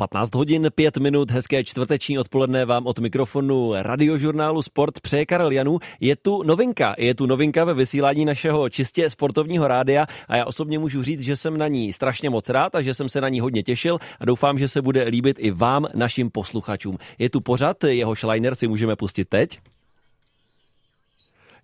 15 hodin 5 minut, hezké čtvrteční odpoledne vám od mikrofonu radiožurnálu Sport přeje Karel Janu. Je tu novinka, je tu novinka ve vysílání našeho čistě sportovního rádia a já osobně můžu říct, že jsem na ní strašně moc rád a že jsem se na ní hodně těšil a doufám, že se bude líbit i vám, našim posluchačům. Je tu pořad, jeho Schleiner si můžeme pustit teď.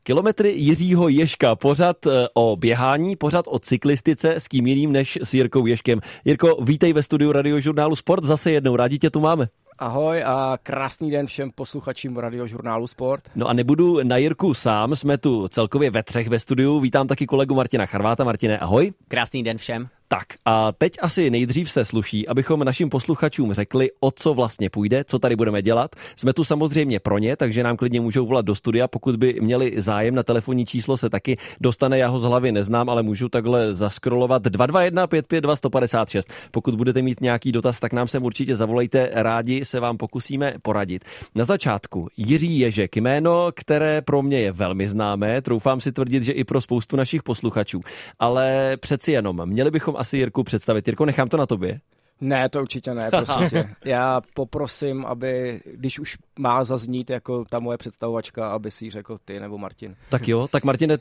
Kilometry Jiřího Ješka, pořad eh, o běhání, pořad o cyklistice, s kým jiným než s Jirkou Ješkem. Jirko, vítej ve studiu radiožurnálu Sport, zase jednou, rádi tě tu máme. Ahoj a krásný den všem posluchačům radiožurnálu Sport. No a nebudu na Jirku sám, jsme tu celkově ve třech ve studiu. Vítám taky kolegu Martina Charváta. Martine, ahoj. Krásný den všem. Tak a teď asi nejdřív se sluší, abychom našim posluchačům řekli, o co vlastně půjde, co tady budeme dělat. Jsme tu samozřejmě pro ně, takže nám klidně můžou volat do studia, pokud by měli zájem na telefonní číslo se taky dostane, já ho z hlavy neznám, ale můžu takhle zaskrolovat 221 552 156. Pokud budete mít nějaký dotaz, tak nám sem určitě zavolejte, rádi se vám pokusíme poradit. Na začátku Jiří Ježek, jméno, které pro mě je velmi známé, troufám si tvrdit, že i pro spoustu našich posluchačů, ale přeci jenom měli bychom asi Jirku představit. Jirko, nechám to na tobě. Ne, to určitě ne, prosím tě. Já poprosím, aby, když už má zaznít jako ta moje představovačka, aby si ji řekl ty nebo Martin. Tak jo, tak Martine,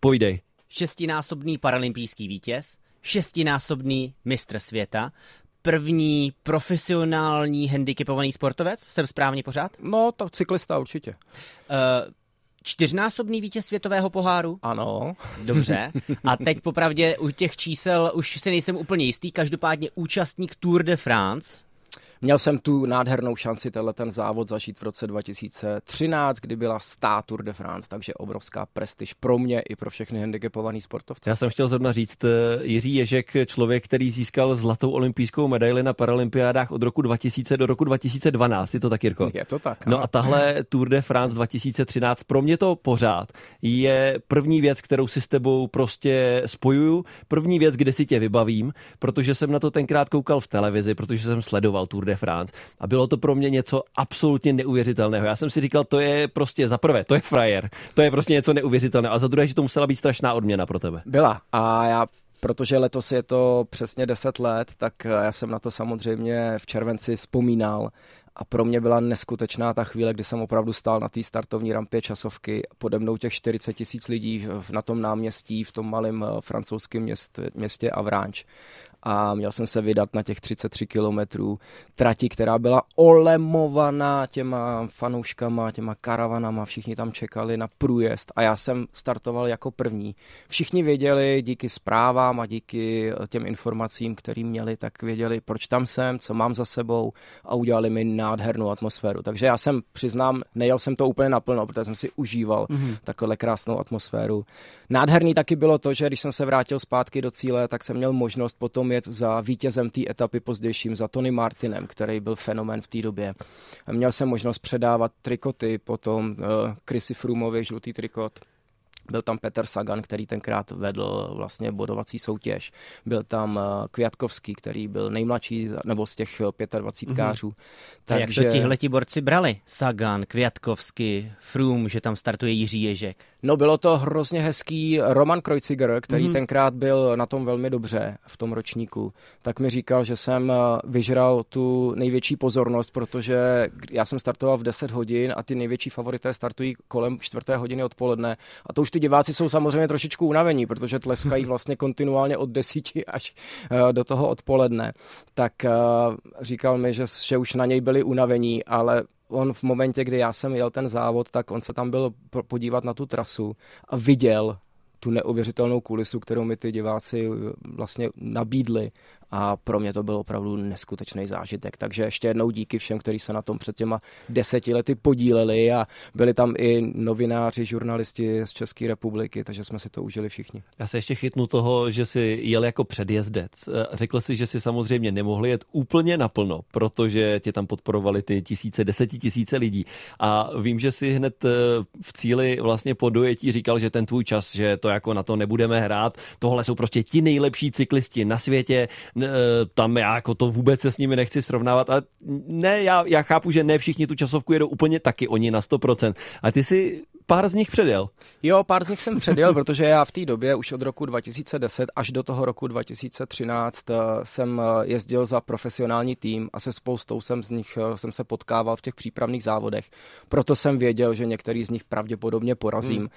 pojdej. Šestinásobný paralympijský vítěz, šestinásobný mistr světa, první profesionální handicapovaný sportovec, jsem správně pořád? No, to cyklista určitě. Uh, čtyřnásobný vítěz světového poháru? Ano. Dobře. A teď popravdě u těch čísel už si nejsem úplně jistý. Každopádně účastník Tour de France. Měl jsem tu nádhernou šanci tenhle ten závod zažít v roce 2013, kdy byla stá Tour de France, takže obrovská prestiž pro mě i pro všechny handicapovaný sportovce. Já jsem chtěl zrovna říct, eh, Jiří Ježek, člověk, který získal zlatou olympijskou medaili na paralympiádách od roku 2000 do roku 2012, je to tak, Jirko? Je to tak. No a tahle Tour de France 2013, pro mě to pořád je první věc, kterou si s tebou prostě spojuju, první věc, kde si tě vybavím, protože jsem na to tenkrát koukal v televizi, protože jsem sledoval Tour de France. A bylo to pro mě něco absolutně neuvěřitelného. Já jsem si říkal, to je prostě za prvé, to je frajer, to je prostě něco neuvěřitelného. A za druhé, že to musela být strašná odměna pro tebe. Byla. A já protože letos je to přesně 10 let, tak já jsem na to samozřejmě v červenci vzpomínal. A pro mě byla neskutečná ta chvíle, kdy jsem opravdu stál na té startovní rampě časovky, pode mnou těch 40 tisíc lidí na tom náměstí, v tom malém eh, francouzském měst, městě Avranches a měl jsem se vydat na těch 33 kilometrů trati, která byla olemovaná těma fanouškama, těma karavanama, všichni tam čekali na průjezd a já jsem startoval jako první. Všichni věděli díky zprávám a díky těm informacím, které měli, tak věděli, proč tam jsem, co mám za sebou a udělali mi nádhernou atmosféru. Takže já jsem, přiznám, nejel jsem to úplně naplno, protože jsem si užíval mm-hmm. takovou krásnou atmosféru. Nádherný taky bylo to, že když jsem se vrátil zpátky do cíle, tak jsem měl možnost potom jet za vítězem té etapy pozdějším, za Tony Martinem, který byl fenomen v té době. Měl jsem možnost předávat trikoty, potom uh, Chrissy Froomovi žlutý trikot, byl tam Petr Sagan, který tenkrát vedl vlastně bodovací soutěž. Byl tam eh, Květkovský, který byl nejmladší, nebo z těch 25 kářů. Mm-hmm. Takže... Jak to tihleti borci brali? Sagan, Květkovský, Froome, že tam startuje Jiří Ježek. No bylo to hrozně hezký. Roman Kreuziger, který mm-hmm. tenkrát byl na tom velmi dobře v tom ročníku, tak mi říkal, že jsem eh, vyžral tu největší pozornost, protože já jsem startoval v 10 hodin a ty největší favorité startují kolem 4. hodiny odpoledne. A to už ty diváci jsou samozřejmě trošičku unavení, protože tleskají vlastně kontinuálně od 10 až eh, do toho odpoledne. Tak eh, říkal mi, že, že už na něj byli unavení, ale on v momentě, kdy já jsem jel ten závod, tak on se tam byl podívat na tu trasu a viděl tu neuvěřitelnou kulisu, kterou mi ty diváci vlastně nabídli a pro mě to byl opravdu neskutečný zážitek. Takže ještě jednou díky všem, kteří se na tom před těma deseti lety podíleli a byli tam i novináři, žurnalisti z České republiky, takže jsme si to užili všichni. Já se ještě chytnu toho, že si jel jako předjezdec. Řekl si, že si samozřejmě nemohli jet úplně naplno, protože tě tam podporovali ty tisíce, desetitisíce lidí. A vím, že si hned eh, v cíli vlastně po dojetí říkal, že ten tvůj čas, že to jako na to nebudeme hrát. Tohle jsou prostě ti nejlepší cyklisti na světě tam já jako to vůbec se s nimi nechci srovnávat. A ne, já, já chápu, že ne všichni tu časovku jedou úplně taky oni na 100%. A ty si pár z nich předjel. Jo, pár z nich jsem předjel, protože já v té době už od roku 2010 až do toho roku 2013 eh, jsem eh, jezdil za profesionální tým a se spoustou jsem z nich eh, jsem se potkával v těch přípravných závodech. Proto jsem věděl, že některý z nich pravděpodobně porazím. Hmm.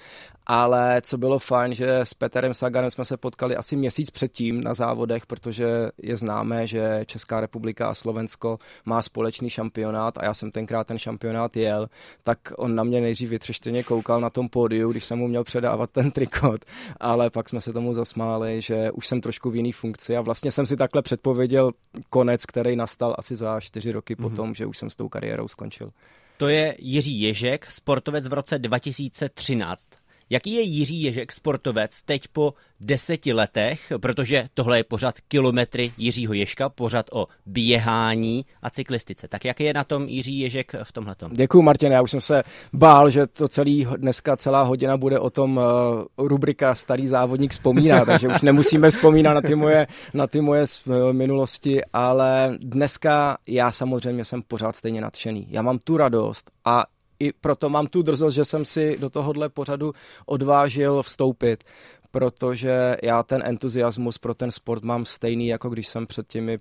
Ale co bylo fajn, že s Peterem Saganem jsme se potkali asi měsíc předtím na závodech, protože je známé, že Česká republika a Slovensko má společný šampionát a já jsem tenkrát ten šampionát jel, tak on na mě nejdřív vytřeštěně koukal na tom pódiu, když jsem mu měl předávat ten trikot, ale pak jsme se tomu zasmáli, že už jsem trošku v jiný funkci a vlastně jsem si takhle předpověděl konec, který nastal asi za čtyři roky mm-hmm. potom, že už jsem s tou kariérou skončil. To je Jiří Ježek, sportovec v roce 2013. Jaký je Jiří Ježek sportovec teď po deseti letech, protože tohle je pořád kilometry Jiřího Ježka, pořád o běhání a cyklistice. Tak jak je na tom Jiří Ježek v tomhle? Děkuji, Martin. Já už jsem se bál, že to celý dneska celá hodina bude o tom uh, rubrika Starý závodník vzpomíná, takže už nemusíme vzpomínat na ty moje, na ty moje uh, minulosti, ale dneska já samozřejmě jsem pořád stejně nadšený. Já mám tu radost a i proto mám tu drzost, že jsem si do tohohle pořadu odvážil vstoupit, protože já ten entuziasmus pro ten sport mám stejný, jako když jsem před těmi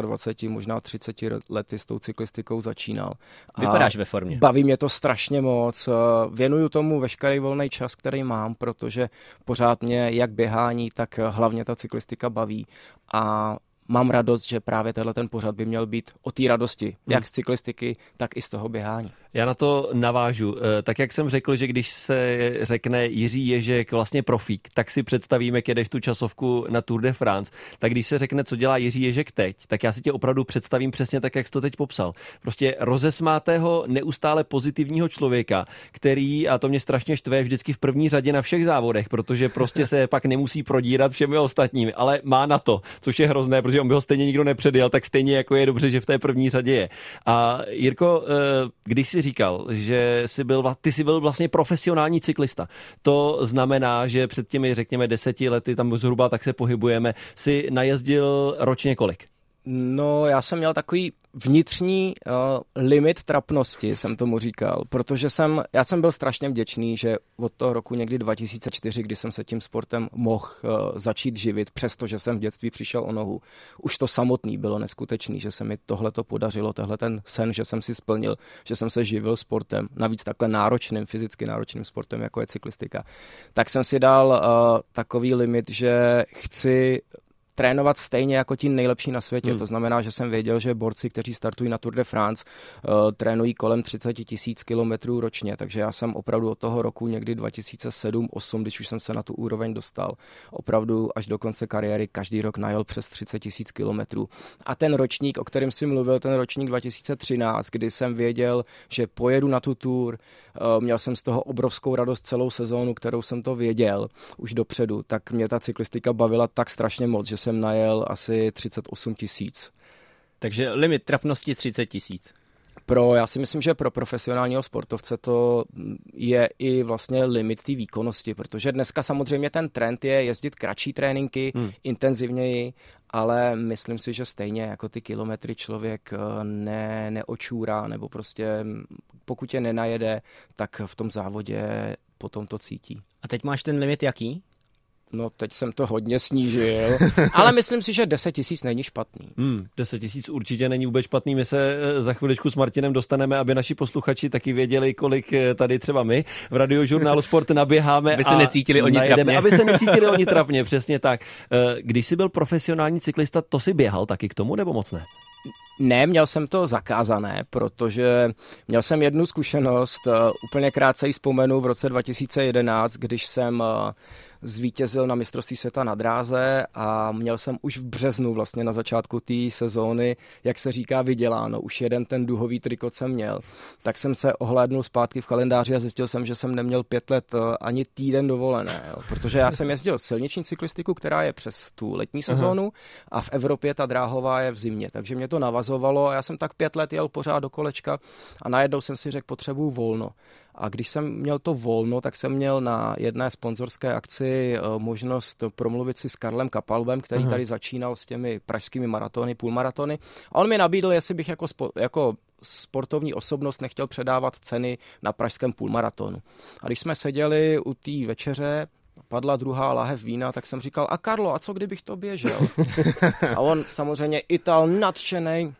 25, možná 30 lety s tou cyklistikou začínal. Vypadáš ve formě. Baví mě to strašně moc. Věnuju tomu veškerý volný čas, který mám, protože pořád mě jak běhání, tak hlavně ta cyklistika baví. A mám radost, že právě tenhle ten pořad by měl být o té radosti, hmm. jak z cyklistiky, tak i z toho běhání. Já na to navážu. Eh, tak jak jsem řekl, že když se řekne Jiří Ježek vlastně profík, tak si představíme, jak jedeš tu časovku na Tour de France. Tak když se řekne, co dělá Jiří Ježek teď, tak já si tě opravdu představím přesně tak, jak jsi to teď popsal. Prostě rozesmátého, neustále pozitivního člověka, který, a to mě strašně štve, vždycky v první řadě na všech závodech, protože prostě se pak nemusí prodírat všemi ostatními, ale má na to, což je hrozné, protože on by ho stejně nikdo nepředjel, tak stejně jako je dobře, že v té první řadě je. A Jirko, eh, když si říkal, že jsi byl, ty jsi byl vlastně profesionální cyklista. To znamená, že před těmi, řekněme, deseti lety, tam zhruba tak se pohybujeme, si najezdil ročně kolik? No, já jsem měl takový vnitřní uh, limit trapnosti, jsem tomu říkal, protože jsem, já jsem byl strašně vděčný, že od toho roku někdy 2004, kdy jsem se tím sportem mohl uh, začít živit, přestože jsem v dětství přišel o nohu, už to samotný bylo neskutečný, že se mi tohle to podařilo, tehle ten sen, že jsem si splnil, že jsem se živil sportem, navíc takhle náročným, fyzicky náročným sportem, jako je cyklistika, tak jsem si dal uh, takový limit, že chci trénovat stejně jako ti nejlepší na světě. Hmm. To znamená, že jsem věděl, že borci, kteří startují na Tour de France, uh, trénují kolem 30 tisíc kilometrů ročně, takže já jsem opravdu od toho roku někdy 2007-2008, když už jsem se na tu úroveň dostal, opravdu až do konce kariéry každý rok najel přes 30 tisíc kilometrů. A ten ročník, o kterém si mluvil, ten ročník 2013, kdy jsem věděl, že pojedu na tu Tour, uh, měl jsem z toho obrovskou radost celou sezónu, kterou jsem to věděl už dopředu, tak mě ta cyklistika bavila tak strašně moc, že jsem najel asi 38 tisíc. Takže limit trapnosti 30 tisíc. Pro, já si myslím, že pro profesionálního sportovce to je i vlastně limit té výkonnosti, protože dneska samozřejmě ten trend je jezdit kratší tréninky, hmm. intenzivněji, ale myslím si, že stejně jako ty kilometry člověk eh, ne, neočůrá, nebo prostě pokud je nenajede, tak v tom závodě potom to cítí. A teď máš ten limit jaký? No, teď jsem to hodně snížil, ale myslím si, že 10 tisíc není špatný. Hmm, 10 tisíc určitě není vůbec špatný. My se eh, za chviličku s Martinem dostaneme, aby naši posluchači taky věděli, kolik eh, tady třeba my v radiožurnálu Sport naběháme. Aby se necítili oni trapně. Aby se necítili oni trapně, přesně tak. Eh, když jsi byl profesionální cyklista, to si běhal taky k tomu, nebo moc ne? Ne, měl jsem to zakázané, protože měl jsem jednu zkušenost, úplně krátce ji vzpomenu v roce 2011, když jsem zvítězil na mistrovství světa na dráze a měl jsem už v březnu vlastně na začátku té sezóny, jak se říká, vyděláno. Už jeden ten duhový trikot jsem měl. Tak jsem se ohlédnul zpátky v kalendáři a zjistil jsem, že jsem neměl pět let eh, ani týden dovolené, jo. protože já jsem jezdil silniční cyklistiku, která je přes tu letní sezónu a v Evropě ta dráhová je v zimě, takže mě to navazovalo a já jsem tak pět let jel pořád do kolečka a najednou jsem si řekl, potřebuju volno. A když jsem měl to volno, tak jsem měl na jedné sponzorské akci eh, možnost promluvit si s Karlem Kapalbem, který Aha. tady začínal s těmi pražskými maratony, půlmaratony. A on mi nabídl, jestli bych jako, spo, jako sportovní osobnost nechtěl předávat ceny na pražském půlmaratonu. A když jsme seděli u té večeře, padla druhá lahev vína, tak jsem říkal, a Karlo, a co kdybych to běžel? a on samozřejmě Ital nadšený,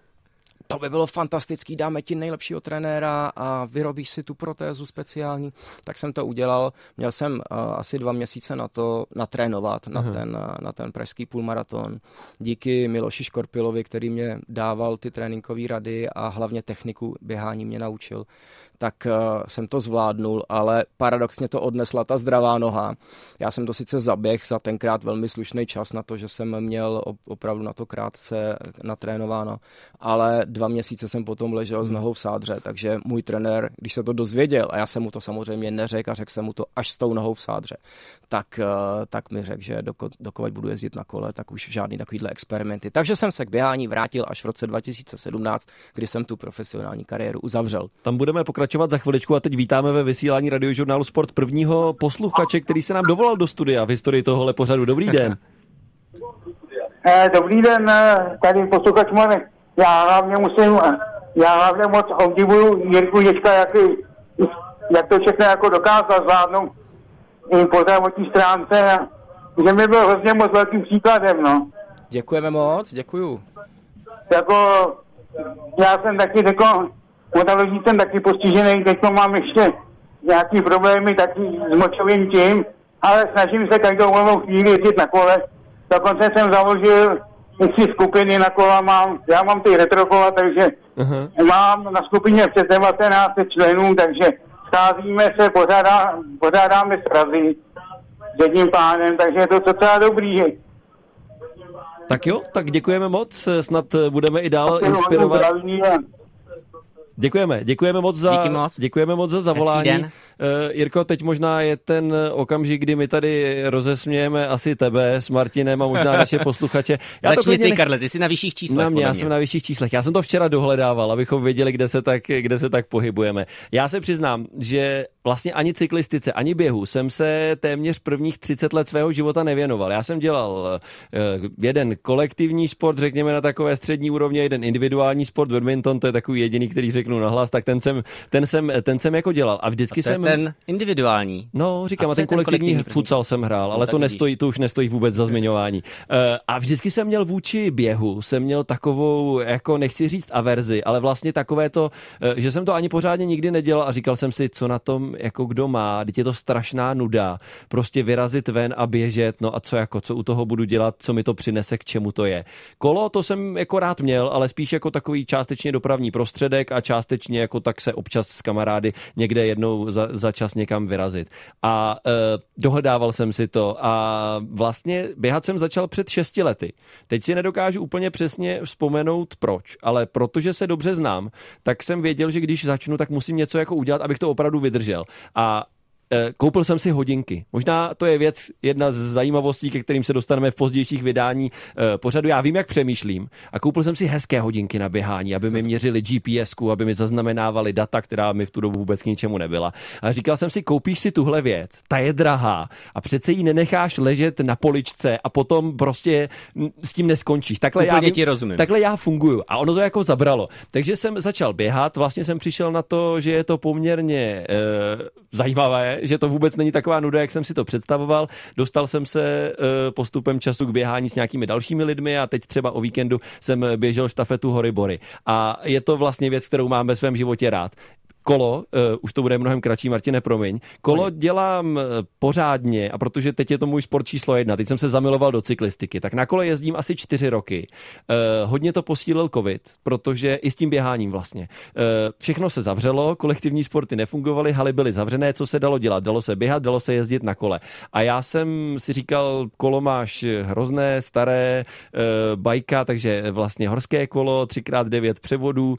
to by bylo fantastický, dáme ti nejlepšího trenéra a vyrobíš si tu protézu speciální. Tak jsem to udělal. Měl jsem uh, asi dva měsíce na to natrénovat na ten, uh, na ten pražský půlmaraton. Díky Miloši Škorpilovi, který mě dával ty tréninkové rady a hlavně techniku běhání mě naučil, tak uh, jsem to zvládnul, ale paradoxně to odnesla ta zdravá noha. Já jsem to sice zaběh za tenkrát velmi slušný čas na to, že jsem měl opravdu na to krátce natrénováno, ale dva měsíce jsem potom ležel s nohou v sádře, takže můj trenér, když se to dozvěděl, a já jsem mu to samozřejmě neřekl a řekl jsem mu to až s tou nohou v sádře, tak, eh, tak mi řekl, že dokud, dokud budu jezdit na kole, tak už žádný takovýhle experimenty. Takže jsem se k běhání vrátil až v roce 2017, kdy jsem tu profesionální kariéru uzavřel. Tam budeme pokračovat za chviličku a teď vítáme ve vysílání radiožurnálu Sport prvního posluchače, který se nám dovolal do studia v historii tohohle pořadu. Dobrý den. Eh, dobrý den, eh, tady posluchač Marek já hlavně musím, já hlavně moc obdivuju Jirku Ježka, jak, jak to všechno jako dokázal zvládnout i po zdravotní stránce, že mi byl hrozně moc velkým příkladem, no. Děkujeme moc, děkuju. Jako, já jsem taky jako, motoroloží jsem taky postižený, teď mám ještě nějaký problémy taky s močovým tím, ale snažím se každou volnou chvíli jezdit na kole. Dokonce jsem založil tři skupiny na kola mám, já mám ty retrokola, takže uh-huh. mám na skupině přes 19 členů, takže scházíme se, pořádá, pořádáme srazy s jedním pánem, takže je to docela dobrý. Tak jo, tak děkujeme moc, snad budeme i dál inspirovat. Děkujeme, děkujeme moc za, Díky moc. děkujeme moc za zavolání. Uh, Jirko, teď možná je ten okamžik, kdy my tady rozesmějeme asi tebe s Martinem a možná naše posluchače. Já Začni to ty, nech... Karle, ty jsi na vyšších číslech. Na mě, já jsem na vyšších číslech. Já jsem to včera dohledával, abychom věděli, kde se tak, kde se tak pohybujeme. Já se přiznám, že vlastně ani cyklistice, ani běhu jsem se téměř prvních 30 let svého života nevěnoval. Já jsem dělal uh, jeden kolektivní sport, řekněme na takové střední úrovni, jeden individuální sport, badminton, to je takový jediný, který řeknu nahlas, tak ten jsem, ten jsem, ten jsem jako dělal. A vždycky a jsem ten individuální. No, říkám, a, a ten, ten kolektivní, kolektivní futsal jsem hrál, ale no, to, nestojí, to už nestojí vůbec za zmiňování. Uh, a vždycky jsem měl vůči běhu, jsem měl takovou, jako nechci říct averzi, ale vlastně takové to, uh, že jsem to ani pořádně nikdy nedělal a říkal jsem si, co na tom, jako kdo má, teď je to strašná nuda, prostě vyrazit ven a běžet, no a co jako, co u toho budu dělat, co mi to přinese, k čemu to je. Kolo to jsem jako rád měl, ale spíš jako takový částečně dopravní prostředek a částečně jako tak se občas s kamarády někde jednou za, za čas někam vyrazit. A e, dohledával jsem si to a vlastně běhat jsem začal před šesti lety. Teď si nedokážu úplně přesně vzpomenout proč, ale protože se dobře znám, tak jsem věděl, že když začnu, tak musím něco jako udělat, abych to opravdu vydržel. A koupil jsem si hodinky. Možná to je věc, jedna z zajímavostí, ke kterým se dostaneme v pozdějších vydání eh, pořadu. Já vím, jak přemýšlím. A koupil jsem si hezké hodinky na běhání, aby mi měřili GPS, aby mi zaznamenávali data, která mi v tu dobu vůbec k ničemu nebyla. A říkal jsem si, koupíš si tuhle věc, ta je drahá a přece ji nenecháš ležet na poličce a potom prostě s tím neskončíš. Takhle Úplně já, ti rozumím. Takhle já funguju. A ono to jako zabralo. Takže jsem začal běhat, vlastně jsem přišel na to, že je to poměrně e, zajímavé, že to vůbec není taková nuda, jak jsem si to představoval. Dostal jsem se uh, postupem času k běhání s nějakými dalšími lidmi a teď třeba o víkendu jsem běžel štafetu Hory Bory. A je to vlastně věc, kterou mám ve svém životě rád kolo, uh, už to bude mnohem kratší, Martine, promiň, kolo dělám uh, pořádně a protože teď je to můj sport číslo jedna, teď jsem se zamiloval do cyklistiky, tak na kole jezdím asi čtyři roky. Uh, hodně to posílil covid, protože i s tím běháním vlastně. Uh, všechno se zavřelo, kolektivní sporty nefungovaly, haly byly zavřené, co se dalo dělat? Dalo se běhat, dalo se jezdit na kole. A já jsem si říkal, kolo máš hrozné, staré uh, bajka, takže vlastně horské kolo, 3x9 převodů, uh,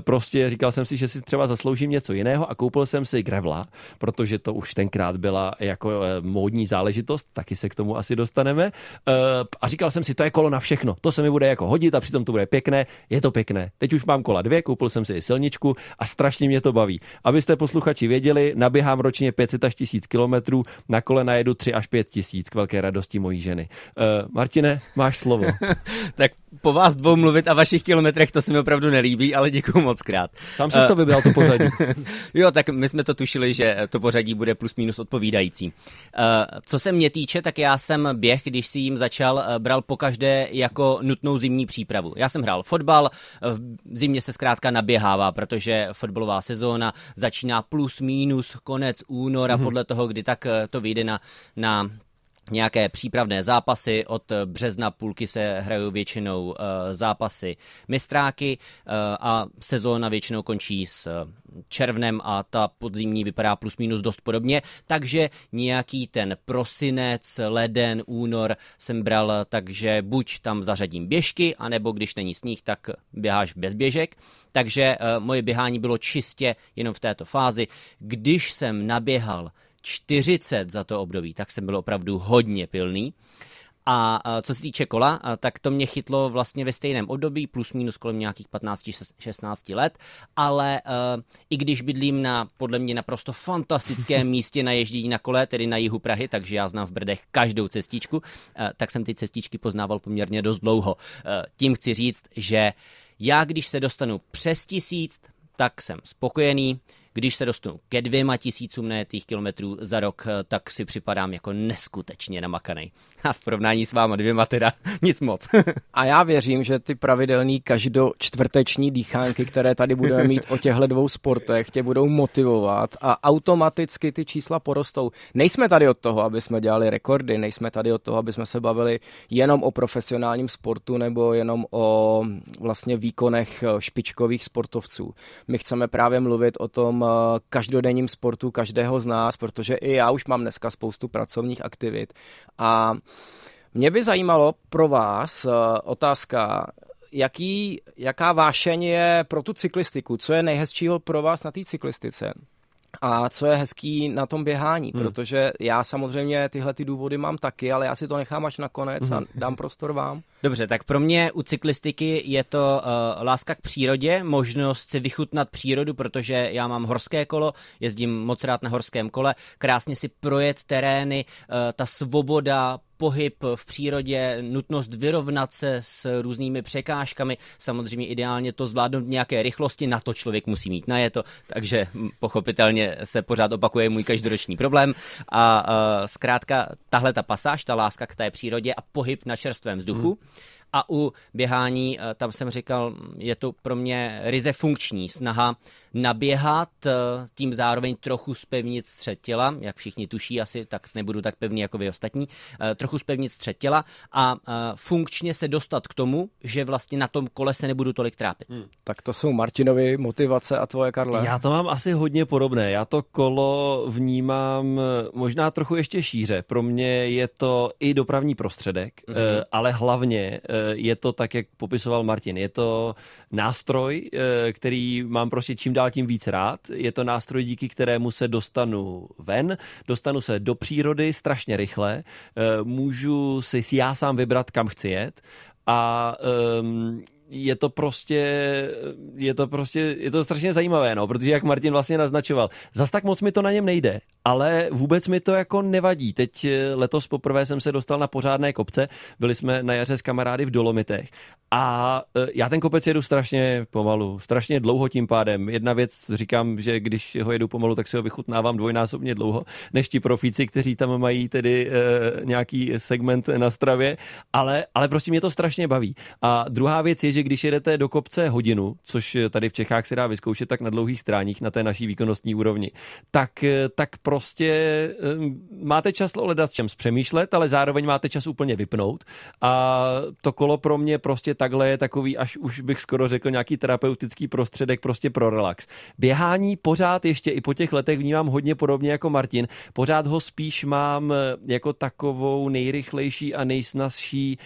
prostě říkal jsem si, že si třeba zaslouží založím něco jiného a koupil jsem si Grevla, protože to už tenkrát byla jako eh, módní záležitost, taky se k tomu asi dostaneme. Eh, a říkal jsem si, to je kolo na všechno, to se mi bude jako hodit a přitom to bude pěkné, je to pěkné. Teď už mám kola dvě, koupil jsem si i silničku a strašně mě to baví. Abyste posluchači věděli, naběhám ročně 500 až 1000 kilometrů, na kole najedu 3 až 5 tisíc k velké radosti mojí ženy. Uh, Martine, máš slovo. tak po vás dvou mluvit a vašich kilometrech, to se mi opravdu nelíbí, ale děkuji moc krát. Sám jsi uh, to vybral, to pořadí. jo, tak my jsme to tušili, že to pořadí bude plus minus odpovídající. Uh, co se mě týče, tak já jsem běh, když si jim začal, uh, bral pokaždé jako nutnou zimní přípravu. Já jsem hrál fotbal, v zimě se zkrátka naběhává, protože fotbalová sezóna začíná plus minus konec února, mm-hmm. podle toho, kdy tak to vyjde na, na nějaké přípravné zápasy. Od března půlky se hrajou většinou uh, zápasy mistráky uh, a sezóna většinou končí s červnem a ta podzimní vypadá plus minus dost podobně, takže nějaký ten prosinec, leden, únor jsem bral, takže buď tam zařadím běžky, anebo když není sníh, tak běháš bez běžek. Takže moje běhání bylo čistě jenom v této fázi. Když jsem naběhal 40 za to období, tak jsem byl opravdu hodně pilný. A co se týče kola, tak to mě chytlo vlastně ve stejném období, plus minus kolem nějakých 15-16 let, ale uh, i když bydlím na podle mě naprosto fantastickém místě na ježdění na kole, tedy na jihu Prahy, takže já znám v Brdech každou cestičku, uh, tak jsem ty cestičky poznával poměrně dost dlouho. Uh, tím chci říct, že já když se dostanu přes tisíc, tak jsem spokojený. Když se dostanu ke dvěma tisícům nejetých kilometrů za rok, eh, tak si připadám jako neskutečně namakaný. A v porovnání s váma dvěma teda nic moc. A já věřím, že ty pravidelný každočtvrteční dýchánky, které tady budeme mít o těchto dvou sportech, tě budou motivovat a automaticky ty čísla porostou. Nejsme tady od toho, aby jsme dělali rekordy, nejsme tady od toho, aby jsme se bavili jenom o profesionálním sportu nebo jenom o vlastně výkonech eh, špičkových sportovců. My chceme právě mluvit o tom každodenním sportu každého z nás, protože i já už mám dneska spoustu pracovních aktivit a mě by zajímalo pro vás eh, otázka, jaký, jaká vášeň je pro tu cyklistiku, co je nejhezčího pro vás na té cyklistice? A co je hezký na tom běhání, hmm. protože já samozřejmě tyhle ty důvody mám taky, ale já si to nechám až nakonec hmm. a dám prostor vám. Dobře, tak pro mě u cyklistiky je to uh, láska k přírodě, možnost si vychutnat přírodu, protože já mám horské kolo, jezdím moc rád na horském kole, krásně si projet terény, uh, ta svoboda, pohyb v přírodě, nutnost vyrovnat se s různými překážkami, samozřejmě ideálně to zvládnout v nějaké rychlosti, na to člověk musí mít na je to, takže pochopitelně se pořád opakuje můj každoroční problém. A uh, zkrátka tahle ta pasáž, ta láska k té přírodě a pohyb na čerstvém vzduchu, hmm a u běhání, eh, tam jsem říkal, je to pro mě ryze funkční snaha naběhat, eh, tím zároveň trochu spevnit střed těla, jak všichni tuší asi, tak nebudu tak pevný jako vy ostatní, eh, trochu spevnit střed těla a funkčně se dostat k tomu, že vlastně na tom kole se nebudu tolik trápit. Hmm. Tak to jsou Martinovi motivace a tvoje, Karle. Já to mám asi hodně podobné. Já to kolo vnímám možná trochu ještě šíře. Pro mě je to i dopravní prostředek, mm-hmm. ale hlavně je to tak, jak popisoval Martin. Je to nástroj, eh, který mám prostě čím dál tím víc rád. Je to nástroj, díky kterému se dostanu ven, dostanu se do přírody strašně rychle, eh, můžu si já sám vybrat, kam chci jet a um, je to prostě, je to prostě, je to strašně zajímavé, no, protože jak Martin vlastně naznačoval, zas tak moc mi to na něm nejde, ale vůbec mi to jako nevadí. Teď eh, letos poprvé jsem se dostal na pořádné kopce, byli jsme na jaře s kamarády v Dolomitech a eh, já ten kopec jedu strašně pomalu, strašně dlouho tím pádem. Jedna věc, říkám, že když ho jedu pomalu, tak si ho vychutnávám dvojnásobně dlouho, než ti profíci, kteří tam mají tedy e, nějaký segment na stravě, ale, ale prostě mě to strašně baví. A druhá věc je, že když jedete do kopce hodinu, což tady v Čechách se dá vyzkoušet tak na dlouhých stráních, na té naší výkonnostní úrovni, tak, tak prostě máte čas o čem přemýšlet, ale zároveň máte čas úplně vypnout. A to kolo pro mě prostě takhle je takový, až už bych skoro řekl, nějaký terapeutický prostředek prostě pro relax. Běhání pořád ještě i po těch letech vnímám hodně podobně jako Martin. Pořád ho spíš mám jako takovou nejrychlejší a nejsnazší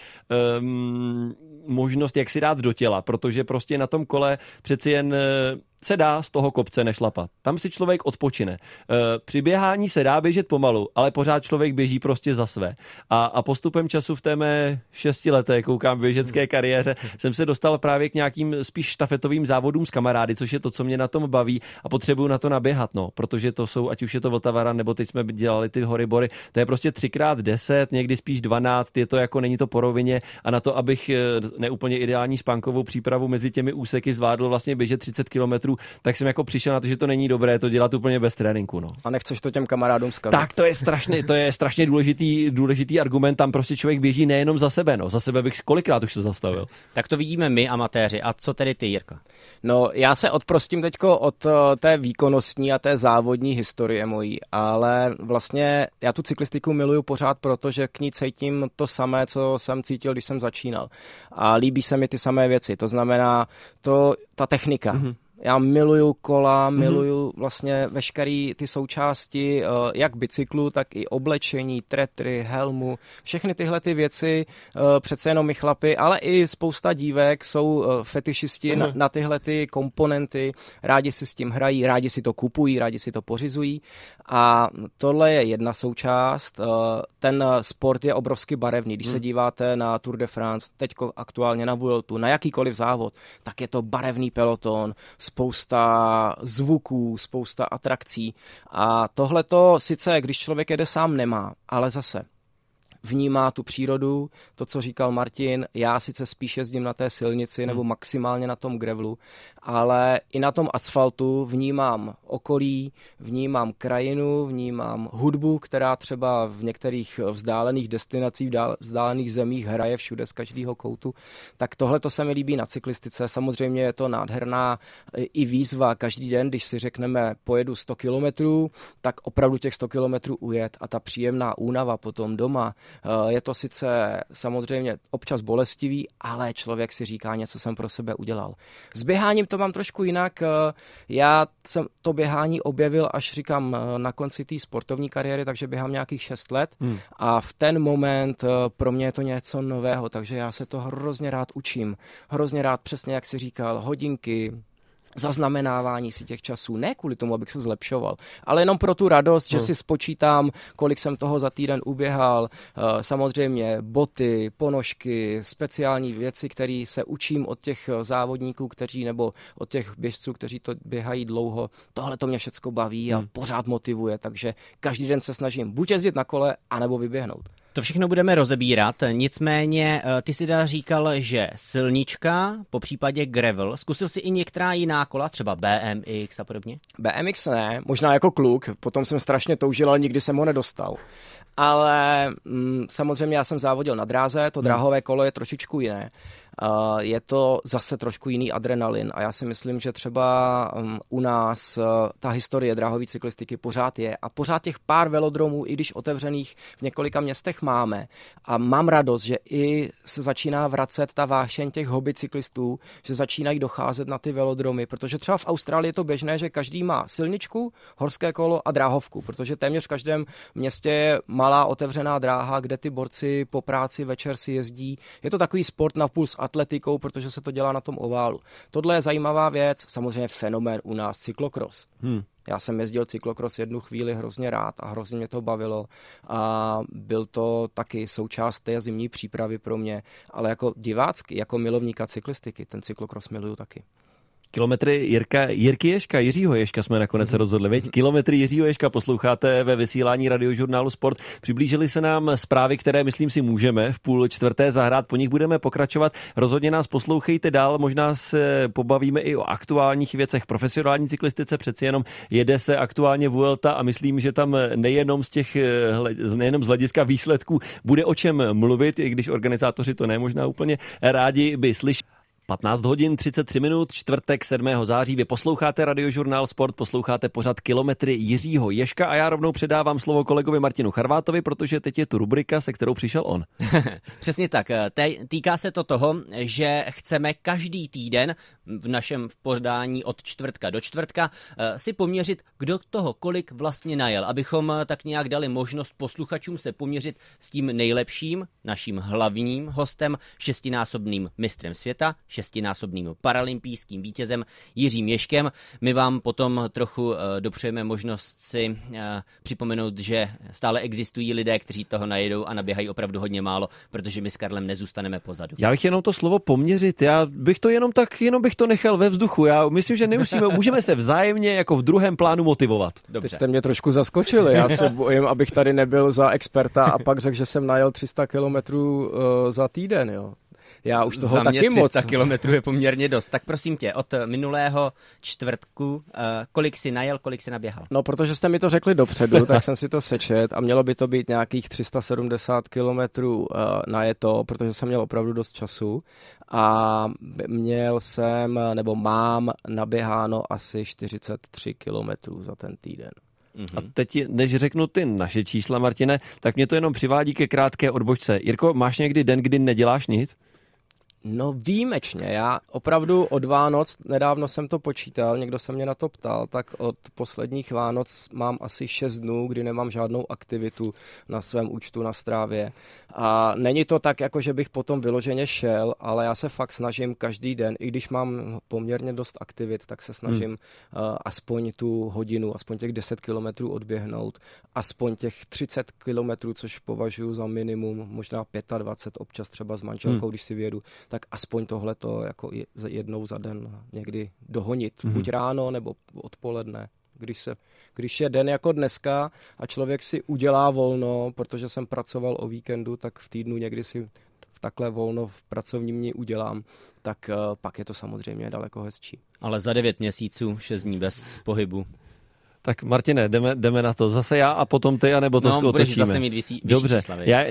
um, možnost, jak si dát do těla, protože prostě na tom kole přeci jen eh, se dá z toho kopce nešlapat. Tam si člověk odpočine. E, při běhání se dá běžet pomalu, ale pořád člověk běží prostě za své. A, a postupem času v té mé šestileté, koukám běžecké kariéře, jsem se dostal právě k nějakým spíš štafetovým závodům s kamarády, což je to, co mě na tom baví a potřebuju na to naběhat, no, protože to jsou, ať už je to Vltavara, nebo teď jsme dělali ty horibory, to je prostě třikrát deset, někdy spíš dvanáct, je to jako, není to po rovině a na to, abych e, neúplně ideální spánkovou přípravu mezi těmi úseky zvládl vlastně běžet 30 kilometrů, tak jsem jako přišel na to, že to není dobré to dělat úplně bez tréninku. No. A nechceš to těm kamarádům zkazit. Tak to je strašně, to je strašně důležitý, důležitý argument. Tam prostě člověk běží nejenom za sebe, no. Za sebe bych kolikrát už se zastavil. Tak to vidíme my, amatéři. A co tedy ty, Jirka? No, já se odprostím teďko od eh, té výkonnostní a té závodní historie mojí, ale vlastně já tu cyklistiku miluju pořád proto, že k ní cítím to samé, co jsem cítil, když jsem začínal. A líbí se mi ty samé věci. To znamená, to, ta technika. Mm-hmm já miluju kola, mhm. miluju vlastně veškeré ty součásti, eh, jak bicyklu, tak i oblečení, tretry, helmu, všechny tyhle ty věci, eh, přece jenom my chlapy, ale i spousta dívek jsou eh, fetišisti na, na tyhle ty komponenty, rádi si s tím hrají, rádi si to kupují, rádi si to pořizují a tohle je jedna součást. Ten sport je obrovsky barevný. Když se mhm. díváte na Tour de France, teď aktuálně na Vueltu, na jakýkoliv závod, tak je to barevný peloton, spousta zvuků, spousta atrakcí. A tohle to sice, když člověk jede sám, nemá, ale zase vnímá tu přírodu, to, co říkal Martin, já sice spíš jezdím na té silnici nebo hmm. maximálně na tom grevlu, ale i na tom asfaltu vnímám okolí, vnímám krajinu, vnímám hudbu, která třeba v některých vzdálených destinacích, v vzdálených zemích hraje všude z každého koutu. Tak tohle to se mi líbí na cyklistice. Samozřejmě je to nádherná e, i výzva. Každý den, když si řekneme, pojedu 100 kilometrů, tak opravdu těch 100 kilometrů ujet a ta příjemná únava potom doma, je to sice samozřejmě občas bolestivý, ale člověk si říká, něco jsem pro sebe udělal. S běháním to mám trošku jinak. Eh, já jsem to běhání objevil, až říkám, eh, na konci té sportovní kariéry, takže běhám nějakých 6 let hmm. a v ten moment eh, pro mě je to něco nového, takže já se to hrozně rád učím. Hrozně rád, přesně jak si říkal, hodinky, zaznamenávání si těch časů, ne kvůli tomu, abych se zlepšoval, ale jenom pro tu radost, že hmm. si spočítám, kolik jsem toho za týden uběhal, eh, samozřejmě boty, ponožky, speciální věci, které se učím od těch eh, závodníků, kteří nebo od těch běžců, kteří to běhají dlouho. Tohle to mě všechno baví a hmm. pořád motivuje, takže každý den se snažím buď jezdit na kole, anebo vyběhnout. To všechno budeme rozebírat, nicméně eh, ty si dal říkal, že silnička, po případě gravel, zkusil si i některá jiná kola, třeba BMX a podobně? BMX ne, možná jako kluk, potom jsem strašně toužil, ale nikdy jsem ho nedostal. Ale mm, samozřejmě já jsem závodil na dráze, to hmm. dráhové kolo je trošičku jiné je to zase trošku jiný adrenalin a já si myslím, že třeba um, u nás uh, ta historie dráhové cyklistiky pořád je a pořád těch pár velodromů, i když otevřených v několika městech máme a mám radost, že i se začíná vracet ta vášeň těch hobby cyklistů, že začínají docházet na ty velodromy, protože třeba v Austrálii je to běžné, že každý má silničku, horské kolo a dráhovku, protože téměř v každém městě je malá otevřená dráha, kde ty borci po práci večer si jezdí. Je to takový sport na puls atletikou, protože se to dělá na tom oválu. Tohle je zajímavá věc, samozřejmě fenomén u nás, cyklokros. Hmm. Já jsem jezdil cyklokros jednu chvíli hrozně rád a hrozně mě to bavilo a byl to taky součást té zimní přípravy pro mě, ale jako divácky, jako milovníka cyklistiky, ten cyklokros miluju taky. Kilometry Jirka, Jirky Ješka, Jiřího Ješka jsme nakonec se rozhodli, veď? Kilometry Jiřího Ješka posloucháte ve vysílání radiožurnálu Sport. Přiblížili se nám zprávy, které myslím si můžeme v půl čtvrté zahrát, po nich budeme pokračovat. Rozhodně nás poslouchejte dál, možná se pobavíme i o aktuálních věcech profesionální cyklistice, přeci jenom jede se aktuálně Vuelta a myslím, že tam nejenom z těch, nejenom z hlediska výsledků bude o čem mluvit, i když organizátoři to nemožná úplně rádi by slyšeli. 15 hodin 33 minut, čtvrtek 7. září. Vy posloucháte radiožurnál Sport, posloucháte pořad Kilometry Jiřího Ješka a já rovnou předávám slovo kolegovi Martinu Charvátovi, protože teď je tu rubrika, se kterou přišel on. Přesně tak. Týká se to toho, že chceme každý týden v našem podání od čtvrtka do čtvrtka, si poměřit, kdo toho kolik vlastně najel, abychom tak nějak dali možnost posluchačům se poměřit s tím nejlepším, naším hlavním hostem, šestinásobným mistrem světa, šestinásobným paralympijským vítězem Jiřím Ješkem. My vám potom trochu dopřejeme možnost si připomenout, že stále existují lidé, kteří toho najedou a naběhají opravdu hodně málo, protože my s Karlem nezůstaneme pozadu. Já bych jenom to slovo poměřit, já bych to jenom tak, jenom bych to nechal ve vzduchu. Já myslím, že nemusíme, můžeme se vzájemně jako v druhém plánu motivovat. Dobře. Teď jste mě trošku zaskočili, já se bojím, abych tady nebyl za experta a pak řekl, že jsem najel 300 kilometrů uh, za týden, jo. Já už toho Za taky 300 moc. kilometrů je poměrně dost. Tak prosím tě, od minulého čtvrtku, uh, kolik si najel, kolik si naběhal? No, protože jste mi to řekli dopředu, tak jsem si to sečet a mělo by to být nějakých 370 kilometrů uh, na je to, protože jsem měl opravdu dost času a měl jsem, nebo mám naběháno asi 43 kilometrů za ten týden. A teď, než řeknu ty naše čísla, Martine, tak mě to jenom přivádí ke krátké odbočce. Jirko, máš někdy den, kdy neděláš nic? No výjimečně, já opravdu od Vánoc, nedávno jsem to počítal, někdo se mě na to ptal, tak od posledních Vánoc mám asi 6 dnů, kdy nemám žádnou aktivitu na svém účtu na strávě. A není to tak, jako že bych potom vyloženě šel, ale já se fakt snažím každý den, i když mám poměrně dost aktivit, tak se snažím hmm. uh, aspoň tu hodinu, aspoň těch 10 kilometrů odběhnout, aspoň těch 30 kilometrů, což považuji za minimum, možná 25, občas třeba s manželkou, hmm. když si vědu, tak aspoň tohle to jako jednou za den někdy dohonit. Mm-hmm. Buď ráno nebo odpoledne. Když, se, když je den jako dneska a člověk si udělá volno, protože jsem pracoval o víkendu, tak v týdnu někdy si v takhle volno v pracovním dní udělám, tak uh, pak je to samozřejmě daleko hezčí. Ale za devět měsíců, šest dní bez pohybu. Tak Martine, jdeme, jdeme na to. Zase já a potom ty, anebo to no, otočíme. zase mít vysí, Dobře, čísla, já,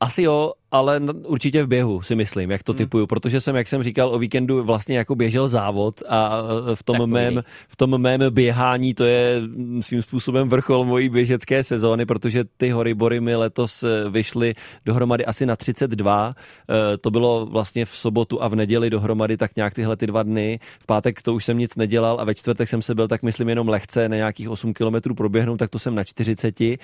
asi jo, ale určitě v běhu si myslím, jak to hmm. typuju, protože jsem, jak jsem říkal, o víkendu vlastně jako běžel závod a v tom, mém, v tom mém běhání to je svým způsobem vrchol mojí běžecké sezóny, protože ty horibory mi letos eh, vyšly dohromady asi na 32, eh, to bylo vlastně v sobotu a v neděli dohromady tak nějak tyhle ty dva dny, v pátek to už jsem nic nedělal a ve čtvrtek jsem se byl tak myslím jenom lehce na nějakých 8 kilometrů proběhnout, tak to jsem na 40. Eh,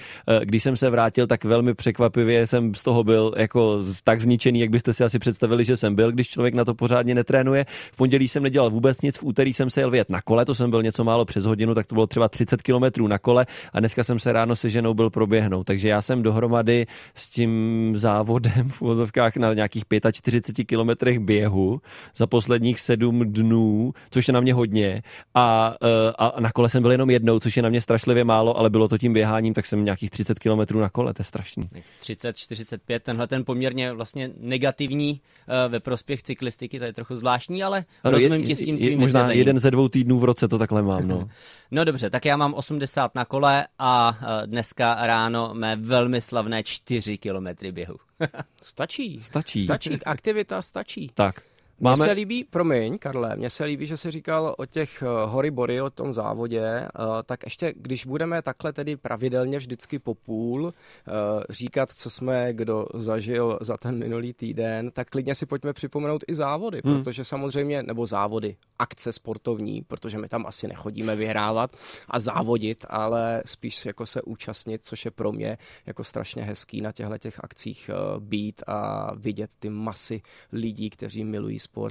když jsem se vrátil, tak velmi překvapivě jsem z toho byl jako tak zničený, jak byste si asi představili, že jsem byl, když člověk na to pořádně netrénuje. V pondělí jsem nedělal vůbec nic, v úterý jsem se jel vyjet na kole, to jsem byl něco málo přes hodinu, tak to bylo třeba 30 kilometrů na kole a dneska jsem se ráno se ženou byl proběhnout. Takže já jsem dohromady s tím závodem v úvodovkách na nějakých 45 kilometrech běhu za posledních sedm dnů, což je na mě hodně. A, eh, a na kole jsem byl jenom jednou, což je na mě strašlivě málo, ale bylo to tím běháním, tak jsem nějakých 30 kilometrů na kole, to je strašný. 30, 45, tenhle ten poměr poměrně vlastně negativní uh, ve prospěch cyklistiky, to je trochu zvláštní, ale ano, rozumím je, ti s tím je, Možná vysvětlení. jeden ze dvou týdnů v roce to takhle mám, no. no dobře, tak já mám 80 na kole a uh, dneska ráno mé velmi slavné 4 kilometry běhu. stačí. Stačí. Stačí, aktivita stačí. Tak. Máme... Mně se líbí, promiň, Karle, mně se líbí, že jsi říkal o těch eh, hory bory, o tom závodě, eh, tak ještě, když budeme takhle tedy pravidelně vždycky po půl eh, říkat, co jsme kdo zažil za ten minulý týden, tak klidně si pojďme připomenout i závody, hmm. protože samozřejmě, nebo závody, akce sportovní, protože my tam asi nechodíme vyhrávat a závodit, ale spíš jako se účastnit, což je pro mě jako strašně hezký na těchto těch akcích být a vidět ty masy lidí, kteří milují sport. Uh,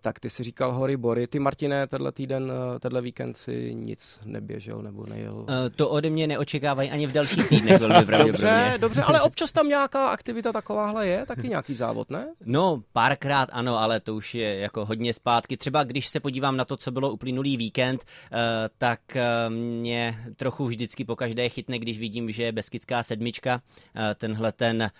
tak ty si říkal hory bory. Ty, Martine, tenhle týden, uh, tenhle víkend si nic neběžel nebo nejel? Uh, to ode mě neočekávají ani v dalších týdnech, velmi Dobře, dobře, ale občas tam nějaká aktivita takováhle je, taky nějaký závod, ne? No, párkrát ano, ale to už je jako hodně zpátky. Třeba když se podívám na to, co bylo uplynulý víkend, uh, tak mě trochu vždycky po každé chytne, když vidím, že je Beskidská sedmička, uh, tenhle ten Eh,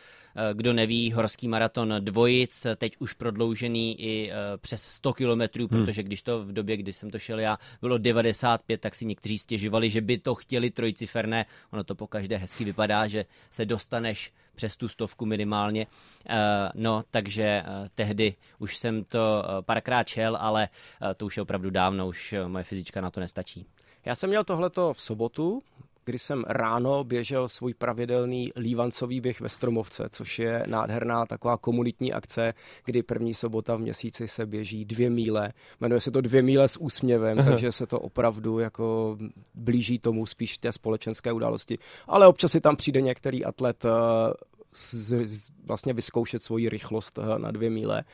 kdo neví, horský maraton dvojic, teď už prodloužený i eh, přes 100 kilometrů, hmm. protože když to v době, kdy jsem to šel já, bylo 95, tak si někteří stěžovali, že by to chtěli trojciferné. Ono to po každé hezky vypadá, že se dostaneš přes tu stovku minimálně. Eh, no, takže tehdy už jsem to párkrát šel, ale to už je opravdu dávno, už moje fyzička na to nestačí. Já jsem měl tohleto v sobotu, kdy jsem ráno běžel svůj pravidelný lívancový běh ve Stromovce, což je nádherná taková komunitní akce, kdy první sobota v měsíci se běží dvě míle. Jmenuje se to dvě míle s úsměvem, takže se to opravdu jako blíží tomu spíš té společenské události. Ale občas si tam přijde některý atlet z, z, vlastně vyzkoušet svoji rychlost eh, na dvě míle.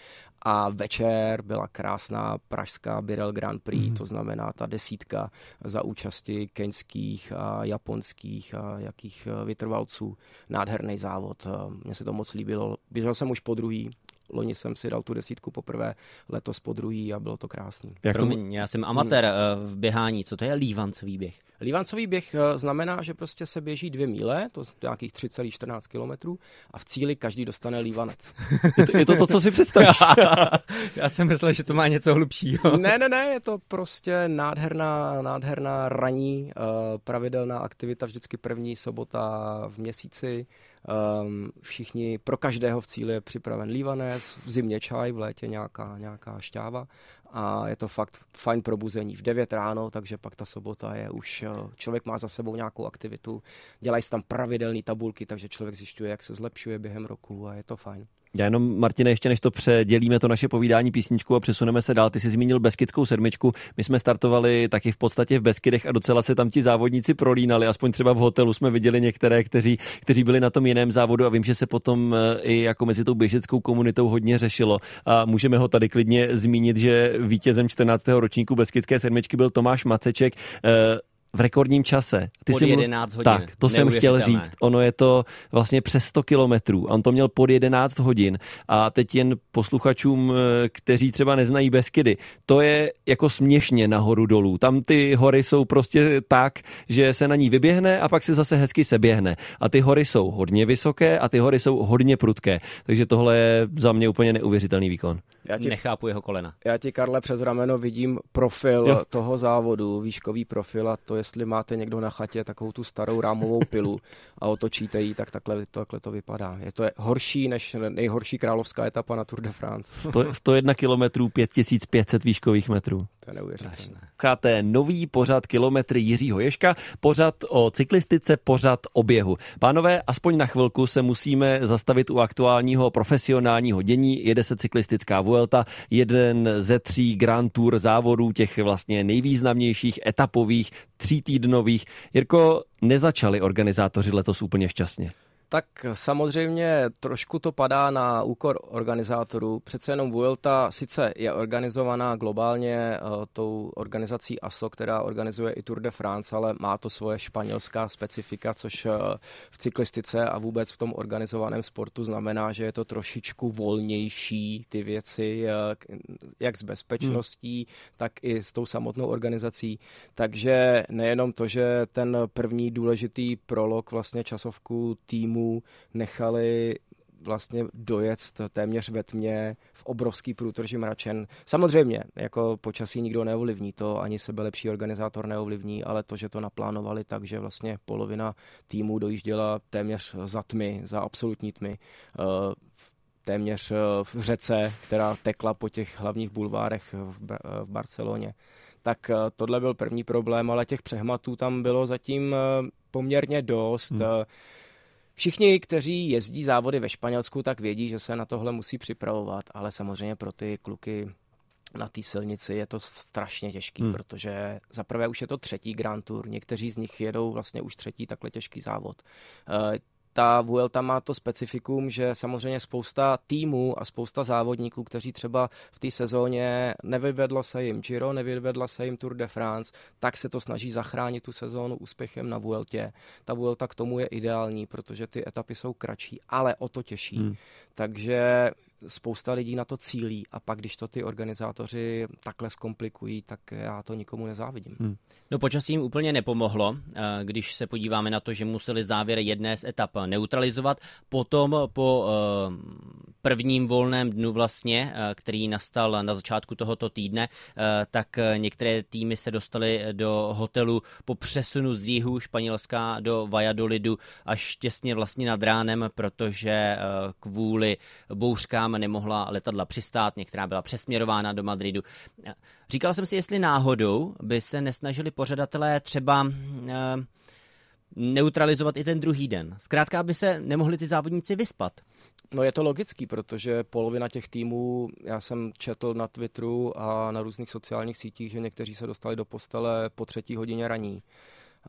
A večer byla krásná pražská Birel Grand Prix, mm. to znamená ta desítka za účasti keňských a japonských a jakých eh, vytrvalců. Nádherný závod, eh, mně se to moc líbilo. Běžel jsem už po druhý, Loni jsem si dal tu desítku poprvé, letos po druhý a bylo to krásný. Jak Promiň, já jsem amatér hmm. v běhání. Co to je lívancový běh? Lívancový běh eh, znamená, že prostě se běží dvě míle, to je nějakých 3,14 km a v cíli každý dostane lívanec. Je to, je to to, co si představíš? Já jsem myslel, že to má něco hlubšího. Ne, ne, ne, je to prostě nádherná, nádherná raní, uh, pravidelná aktivita, vždycky první sobota v měsíci. Um, všichni, pro každého v cíli je připraven lívanec, v zimě čaj, v létě nějaká, nějaká šťáva a je to fakt fajn probuzení v 9 ráno, takže pak ta sobota je už, eh, člověk má za sebou nějakou aktivitu, dělají se tam pravidelné tabulky, takže člověk zjišťuje, jak se zlepšuje během roku a je to fajn. Já jenom, Martine, ještě než to předělíme to naše povídání písničku a přesuneme se dál, ty jsi zmínil Beskidskou sedmičku. My jsme startovali taky v podstatě v Beskydech a docela se tam ti závodníci prolínali, aspoň třeba v hotelu jsme viděli některé, kteří, kteří byli na tom jiném závodu a vím, že se potom eh, i jako mezi tou běžeckou komunitou hodně řešilo. A můžeme ho tady klidně zmínit, že vítězem 14. ročníku Beskydské sedmičky byl Tomáš Maceček. V rekordním čase. Ty pod jsi 11 hodin. Tak, to jsem chtěl říct. Ono je to vlastně přes 100 kilometrů. On to měl pod 11 hodin. A teď jen posluchačům, eh, kteří třeba neznají Beskydy, to je jako směšně nahoru dolů. Tam ty hory jsou prostě tak, že se na ní vyběhne a pak se zase hezky seběhne. A ty hory jsou hodně vysoké a ty hory jsou hodně prudké. Takže tohle je za mě úplně neuvěřitelný výkon. Já ti, Nechápu jeho kolena. Já ti, Karle, přes rameno vidím profil jo. toho závodu, výškový profil a to jestli máte někdo na chatě takovou tu starou rámovou pilu a otočíte ji, tak takhle, takhle to vypadá. Je to horší než nejhorší královská etapa na Tour de France. 101 km, 5500 výškových metrů. To je neuvěřitelné. Káte nový pořad kilometry Jiřího Ješka, pořad o cyklistice, pořad o běhu. Pánové, aspoň na chvilku se musíme zastavit u aktuálního profesionálního dění. Jede se cyklistická Vuelta, jeden ze tří Grand Tour závodů, těch vlastně nejvýznamnějších etapových tří týdnových. Jirko, nezačali organizátoři letos úplně šťastně. Tak samozřejmě trošku to padá na úkor organizátorů. Přece jenom Vuelta sice je organizovaná globálně uh, tou organizací ASO, která organizuje i Tour de France, ale má to svoje španělská specifika, což uh, v cyklistice a vůbec v tom organizovaném sportu znamená, že je to trošičku volnější ty věci, uh, jak s bezpečností, hmm. tak i s tou samotnou organizací. Takže nejenom to, že ten první důležitý prolog vlastně časovku týmu týmů nechali vlastně dojet téměř ve tmě v obrovský průtrži mračen. Samozřejmě, jako počasí nikdo neovlivní, to ani sebe lepší organizátor neovlivní, ale to, že to naplánovali tak, že vlastně polovina týmů dojížděla téměř za tmy, za absolutní tmy, eh, téměř eh, v řece, která tekla po těch hlavních bulvárech v, v Barceloně. Tak eh, tohle byl první problém, ale těch přehmatů tam bylo zatím poměrně dost. Hmm Všichni, kteří jezdí závody ve Španělsku, tak vědí, že se na tohle musí připravovat, ale samozřejmě pro ty kluky na té silnici je to strašně těžký, hmm. protože za prvé už je to třetí Grand Tour, někteří z nich jedou vlastně už třetí takhle těžký závod. Ta Vuelta má to specifikum, že samozřejmě spousta týmů a spousta závodníků, kteří třeba v té sezóně nevyvedlo se jim Giro, nevyvedla se jim Tour de France, tak se to snaží zachránit tu sezónu úspěchem na Vueltě. Ta Vuelta k tomu je ideální, protože ty etapy jsou kratší, ale o to těžší. Hmm. Takže spousta lidí na to cílí a pak, když to ty organizátoři takhle zkomplikují, tak já to nikomu nezávidím. Hmm. No počasí jim úplně nepomohlo, eh, když se podíváme na to, že museli závěr jedné z etap neutralizovat. Potom po eh, prvním volném dnu vlastně, eh, který nastal na začátku tohoto týdne, tak některé týmy se dostaly do hotelu po přesunu z jihu Španělska do Valladolidu až těsně vlastně nad ránem, protože kvůli bouřkám nemohla letadla přistát, některá byla přesměrována do Madridu. Říkal jsem si, jestli náhodou by se nesnažili pořadatelé třeba eh, neutralizovat i ten druhý den. Zkrátka, aby se nemohli ty závodníci vyspat. No je to logický, protože polovina těch týmů, já jsem četl na Twitteru a na různých sociálních sítích, že někteří se dostali do postele po třetí hodině raní.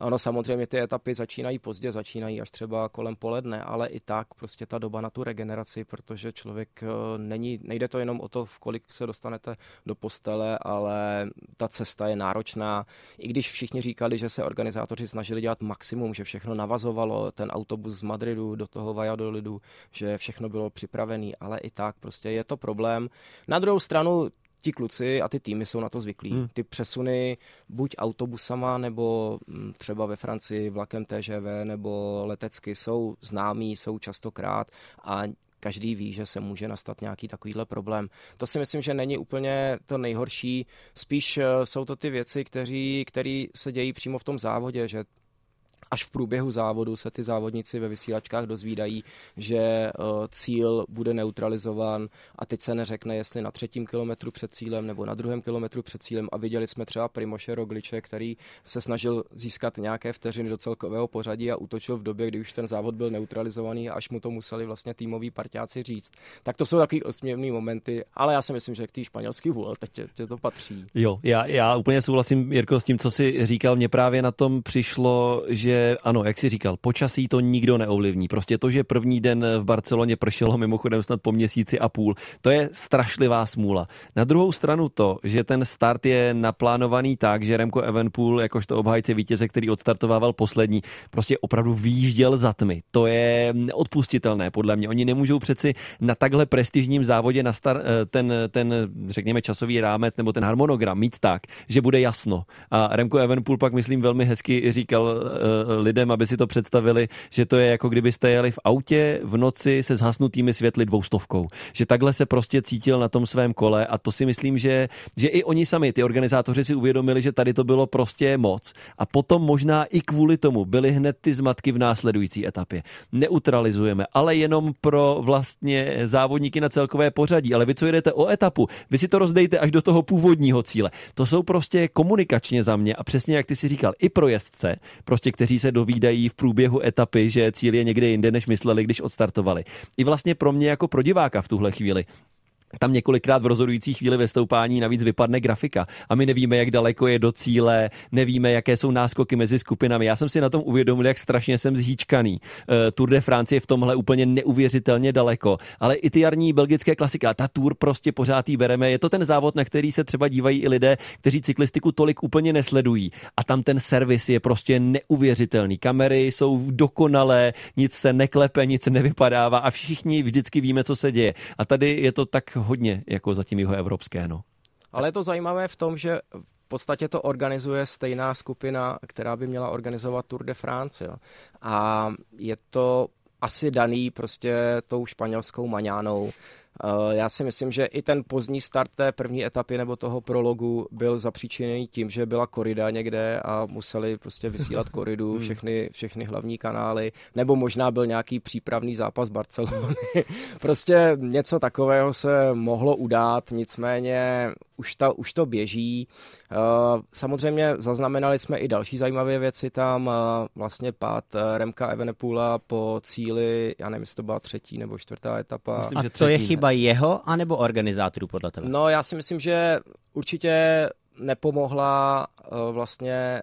Ono samozřejmě ty etapy začínají pozdě, začínají až třeba kolem poledne, ale i tak prostě ta doba na tu regeneraci, protože člověk eh, není, nejde to jenom o to, v kolik se dostanete do postele, ale ta cesta je náročná. I když všichni říkali, že se organizátoři snažili dělat maximum, že všechno navazovalo, ten autobus z Madridu do toho Valladolidu, že všechno bylo připravené, ale i tak prostě je to problém. Na druhou stranu ti kluci a ty týmy jsou na to zvyklí. Hmm. Ty přesuny buď autobusama nebo mm, třeba ve Francii vlakem TŽV nebo letecky jsou známí, jsou častokrát a každý ví, že se může nastat nějaký takovýhle problém. To si myslím, že není úplně to nejhorší. Spíš eh, jsou to ty věci, které se dějí přímo v tom závodě, že až v průběhu závodu se ty závodníci ve vysílačkách dozvídají, že eh, cíl bude neutralizovan a teď se neřekne, jestli na třetím kilometru před cílem nebo na druhém kilometru před cílem a viděli jsme třeba Primoše Rogliče, který se snažil získat nějaké vteřiny do celkového pořadí a útočil v době, kdy už ten závod byl neutralizovaný až mu to museli vlastně týmoví parťáci říct. Tak to jsou takový osměvné momenty, ale já si myslím, že k té španělský vůle teď tě, tě to patří. Jo, já, já úplně souhlasím, Jirko, s tím, co si říkal. Mně právě na tom přišlo, že ano, jak si říkal, počasí to nikdo neovlivní. Prostě to, že první den v Barceloně pršelo mimochodem snad po měsíci a půl, to je strašlivá smůla. Na druhou stranu to, že ten start je naplánovaný tak, že Remco Evenpool, jakožto obhájce vítěze, který odstartovával poslední, prostě opravdu výjížděl za tmy. To je neodpustitelné podle mě. Oni nemůžou přeci na takhle prestižním závodě na star, eh, ten, ten, řekněme, časový rámec nebo ten harmonogram mít tak, že bude jasno. A Remco Evenpool pak, myslím, velmi hezky říkal eh, lidem, aby si to představili, že to je jako kdybyste jeli v autě v noci se zhasnutými světly dvoustovkou. Že takhle se prostě cítil na tom svém kole a to si myslím, že, že i oni sami, ty organizátoři si uvědomili, že tady to bylo prostě moc. A potom možná i kvůli tomu byly hned ty zmatky v následující etapě. Neutralizujeme, ale jenom pro vlastně závodníky na celkové pořadí. Ale vy, co jedete o etapu, vy si to rozdejte až do toho původního cíle. To jsou prostě komunikačně za mě a přesně jak ty si říkal, i pro jezdce, prostě kteří se dovídají v průběhu etapy, že cíl je někde jinde, než mysleli, když odstartovali. I vlastně pro mě jako pro diváka v tuhle chvíli tam několikrát v rozhodující chvíli ve stoupání navíc vypadne grafika a my nevíme, jak daleko je do cíle, nevíme, jaké jsou náskoky mezi skupinami. Já jsem si na tom uvědomil, jak strašně jsem zhýčkaný. Uh, Tour de France je v tomhle úplně neuvěřitelně daleko, ale i ty jarní belgické klasika, ta Tour prostě pořád jí bereme. Je to ten závod, na který se třeba dívají i lidé, kteří cyklistiku tolik úplně nesledují. A tam ten servis je prostě neuvěřitelný. Kamery jsou dokonalé, nic se neklepe, nic nevypadává a všichni vždycky víme, co se děje. A tady je to tak hodně jako zatím jeho evropské. No. Ale je to zajímavé v tom, že v podstatě to organizuje stejná skupina, která by měla organizovat Tour de France. Jo. A je to asi daný prostě tou španělskou maňánou, já si myslím, že i ten pozdní start té první etapy nebo toho prologu byl zapříčiněný tím, že byla korida někde a museli prostě vysílat koridu hmm. všechny, všechny hlavní kanály, nebo možná byl nějaký přípravný zápas Barcelony. prostě něco takového se mohlo udát, nicméně už, ta, už to běží. Eh, samozřejmě zaznamenali jsme i další zajímavé věci tam, eh, vlastně pád Remka Evenepula po cíli, já nevím, jestli to byla třetí nebo čtvrtá etapa. Myslím, a to je chyba jeho anebo organizátorů podle tebe? No já si myslím, že určitě nepomohla vlastně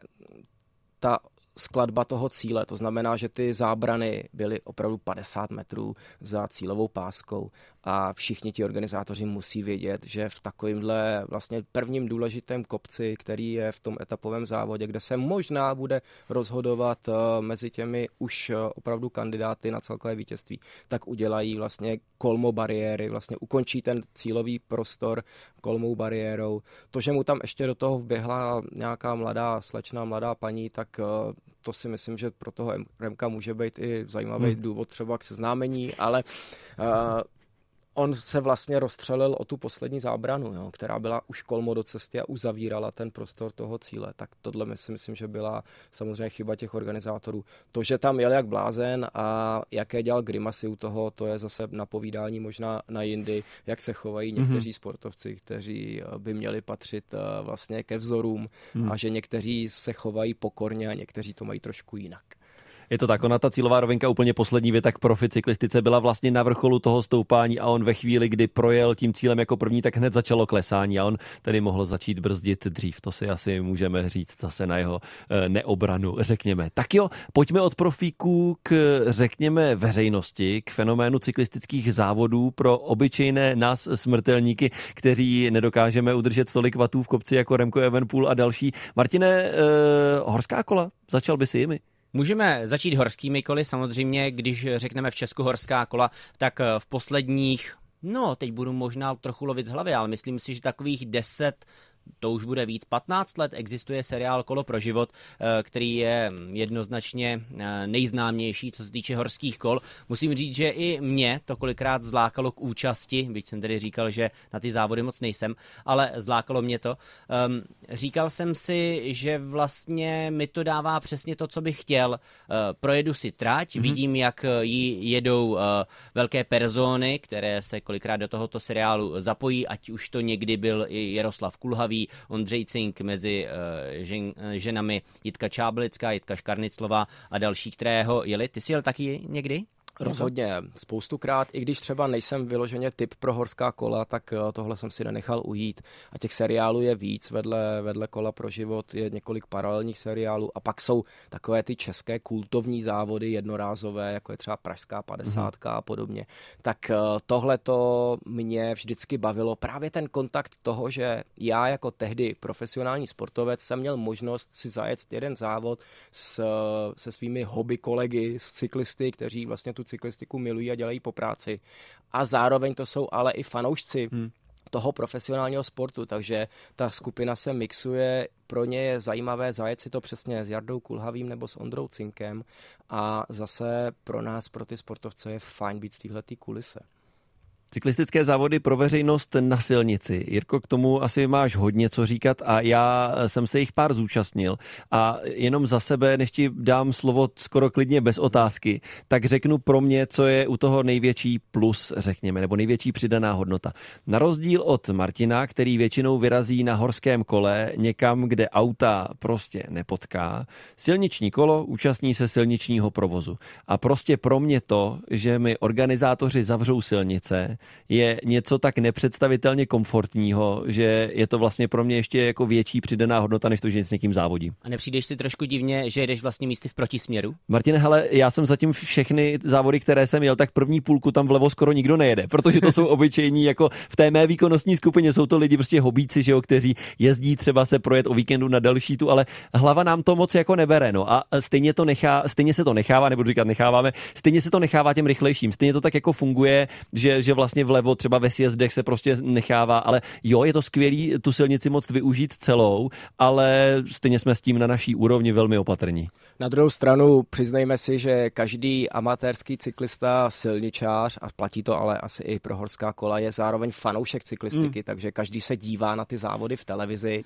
ta skladba toho cíle. To znamená, že ty zábrany byly opravdu 50 metrů za cílovou páskou a všichni ti organizátoři musí vědět, že v takovémhle vlastně prvním důležitém kopci, který je v tom etapovém závodě, kde se možná bude rozhodovat eh, mezi těmi už eh, opravdu kandidáty na celkové vítězství, tak udělají vlastně kolmo bariéry, vlastně ukončí ten cílový prostor kolmou bariérou. To, že mu tam ještě do toho vběhla nějaká mladá slečná, mladá paní, tak eh, to si myslím, že pro toho Remka může být i zajímavý hmm. důvod třeba k seznámení, ale uh, on se vlastně rozstřelil o tu poslední zábranu, jo, která byla už kolmo do cesty a uzavírala ten prostor toho cíle. Tak tohle si myslím, že byla samozřejmě chyba těch organizátorů. To, že tam jel jak blázen a jaké dělal grimasy u toho, to je zase napovídání možná na jindy, jak se chovají mhm. někteří mm-hmm. sportovci, kteří eh, by měli patřit eh, vlastně ke vzorům mm. a že někteří se chovají pokorně a někteří to mají trošku jinak. Je to tak, ona ta cílová rovinka úplně poslední věta k profi cyklistice byla vlastně na vrcholu toho stoupání a on ve chvíli, kdy projel tím cílem jako první, tak hned začalo klesání a on tedy mohl začít brzdit dřív. To si asi můžeme říct zase na jeho eh, neobranu, řekněme. Tak jo, pojďme od profíků k, řekněme, veřejnosti, k fenoménu cyklistických závodů pro obyčejné nás smrtelníky, kteří nedokážeme udržet tolik vatů v kopci jako Remco Evenpool a další. Martine, eh, horská kola, začal by si jimi? Můžeme začít horskými koly, samozřejmě, když řekneme v Česku horská kola, tak v posledních No, teď budu možná trochu lovit z hlavy, ale myslím si, že takových 10 to už bude víc 15 let, existuje seriál Kolo pro život, eh, který je jednoznačně eh, nejznámější, co se týče horských kol. Musím říct, že i mě to kolikrát zlákalo k účasti, byť jsem tedy říkal, že na ty závody moc nejsem, ale zlákalo mě to. Ehm, říkal jsem si, že vlastně mi to dává přesně to, co bych chtěl. Eh, projedu si trať, mm-hmm. vidím, jak ji jedou velké persony, které se kolikrát do tohoto seriálu zapojí, ať už to někdy byl i Jaroslav Kulhavý, Šílevý, Ondřej Cink mezi uh, žen, uh, ženami Jitka Čáblická, Jitka Škarniclová a další, které ho jeli. Ty jsi jel taky někdy? Rozhodně, spoustukrát, i když třeba nejsem vyloženě typ pro horská kola, tak eh, tohle jsem si nenechal ujít. A těch seriálů je víc, vedle, vedle kola pro život je několik paralelních seriálů a pak jsou takové ty české kultovní závody jednorázové, jako je třeba Pražská 50 mm-hmm. a podobně. Tak eh, tohle to mě vždycky bavilo. Právě ten kontakt toho, že já jako tehdy profesionální sportovec jsem měl možnost si zajet jeden závod s, se svými hobby kolegy, s cyklisty, kteří vlastně tu cyklistiku milují a dělají po práci. A zároveň to jsou ale i fanoušci hmm toho profesionálního sportu, takže ta skupina se mixuje, pro ně je zajímavé zajet si to přesně s Jardou Kulhavým nebo s Ondrou Cinkem a zase pro nás, pro ty sportovce je fajn být v této kulise. Cyklistické závody pro veřejnost na silnici. Jirko, k tomu asi máš hodně co říkat a já jsem se jich pár zúčastnil a jenom za sebe, než ti dám slovo skoro klidně bez otázky, tak řeknu pro mě, co je u toho největší plus, řekněme, nebo největší přidaná hodnota. Na rozdíl od Martina, který většinou vyrazí na horském kole někam, kde auta prostě nepotká, silniční kolo účastní se silničního provozu. A prostě pro mě to, že mi organizátoři zavřou silnice, je něco tak nepředstavitelně komfortního, že je to vlastně pro mě ještě jako větší přidaná hodnota, než to, že s někým závodím. A nepřijdeš si trošku divně, že jedeš vlastně místy v protisměru? Martine, hele, já jsem zatím všechny závody, které jsem jel, tak první půlku tam vlevo skoro nikdo nejede, protože to jsou obyčejní, jako v té mé výkonnostní skupině jsou to lidi prostě hobíci, že jo, kteří jezdí třeba se projet o víkendu na další tu, ale hlava nám to moc jako nebere, no a stejně to nechá, stejně se to nechává, nebo říkat necháváme, stejně se to nechává těm rychlejším, stejně to tak jako funguje, že, že vlastně vlastně vlevo, třeba ve sjezdech se prostě nechává, ale jo, je to skvělý tu silnici moc využít celou, ale stejně jsme s tím na naší úrovni velmi opatrní. Na druhou stranu přiznejme si, že každý amatérský cyklista, silničář, a platí to ale asi i pro horská kola, je zároveň fanoušek cyklistiky, mm. takže každý se dívá na ty závody v televizi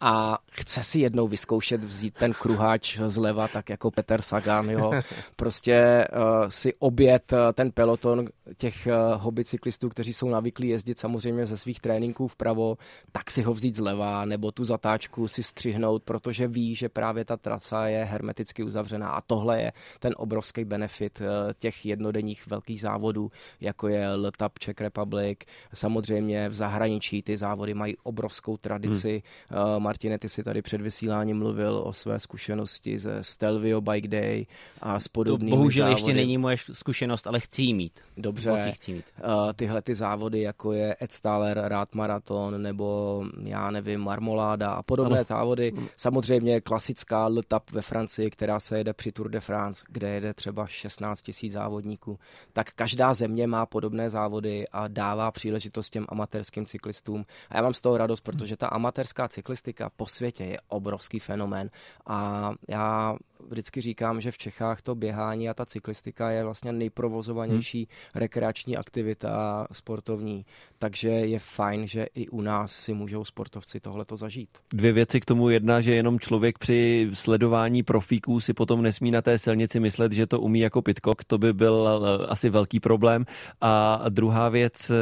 a chce si jednou vyzkoušet vzít ten kruháč zleva, tak jako Peter Sagan, jo. Prostě uh, si obět uh, ten peloton těch uh, hobby cyklistů, kteří jsou navyklí jezdit samozřejmě ze svých tréninků vpravo, tak si ho vzít zleva nebo tu zatáčku si střihnout, protože ví, že právě ta trasa je hermeticky uzavřená a tohle je ten obrovský benefit eh, těch jednodenních velkých závodů, jako je Letap Czech Republic. Samozřejmě v zahraničí ty závody mají obrovskou tradici. Hmm. Martine, ty si tady před vysíláním mluvil o své zkušenosti ze Stelvio Bike Day a s podobnými to bohužel závody. ještě není moje zkušenost, ale chci mít. Dobře. chci mít. Uh, tyhle ty závody, jako je Ed Staller, Rád Maraton, nebo já nevím, Marmoláda a podobné ano. závody. Samozřejmě klasická Letap ve Francii, která se jede při Tour de France, kde jede třeba 16 tisíc závodníků. Tak každá země má podobné závody a dává příležitost těm amatérským cyklistům. A já mám z toho radost, protože ta amatérská cyklistika po světě je obrovský fenomén. A já vždycky říkám, že v Čechách to běhání a ta cyklistika je vlastně nejprovozovanější hmm. rekreační aktivita sportovní, takže je fajn, že i u nás si můžou sportovci tohleto zažít. Dvě věci k tomu. Jedna, že jenom člověk při sledování profíků si potom nesmí na té silnici myslet, že to umí jako Pitcock, to by byl eh, asi velký problém. A druhá věc, eh,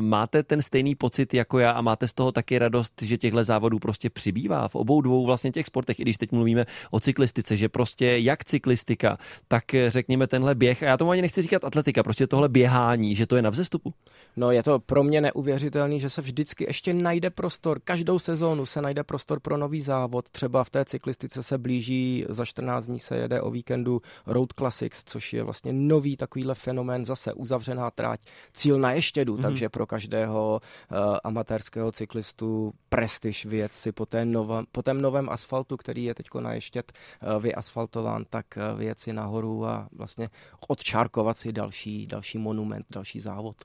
máte ten stejný pocit jako já a máte z toho taky radost, že těchto závodů prostě přibývá v obou dvou vlastně těch sportech, i když teď mluvíme o cyklistice, že prostě prostě jak cyklistika, tak řekněme tenhle běh, a já tomu ani nechci říkat atletika, prostě tohle běhání, že to je na vzestupu? No je to pro mě neuvěřitelný, že se vždycky ještě najde prostor, každou sezónu se najde prostor pro nový závod, třeba v té cyklistice se blíží, za 14 dní se jede o víkendu Road Classics, což je vlastně nový takovýhle fenomén, zase uzavřená tráť, cíl na ještědu, mm-hmm. takže pro každého uh, amatérského cyklistu prestiž věc si po, té novém, po tém novém asfaltu, který je teď na ještět uh, vyasfaltován, tak vyjet si nahoru a vlastně odčárkovat si další, další monument, další závod.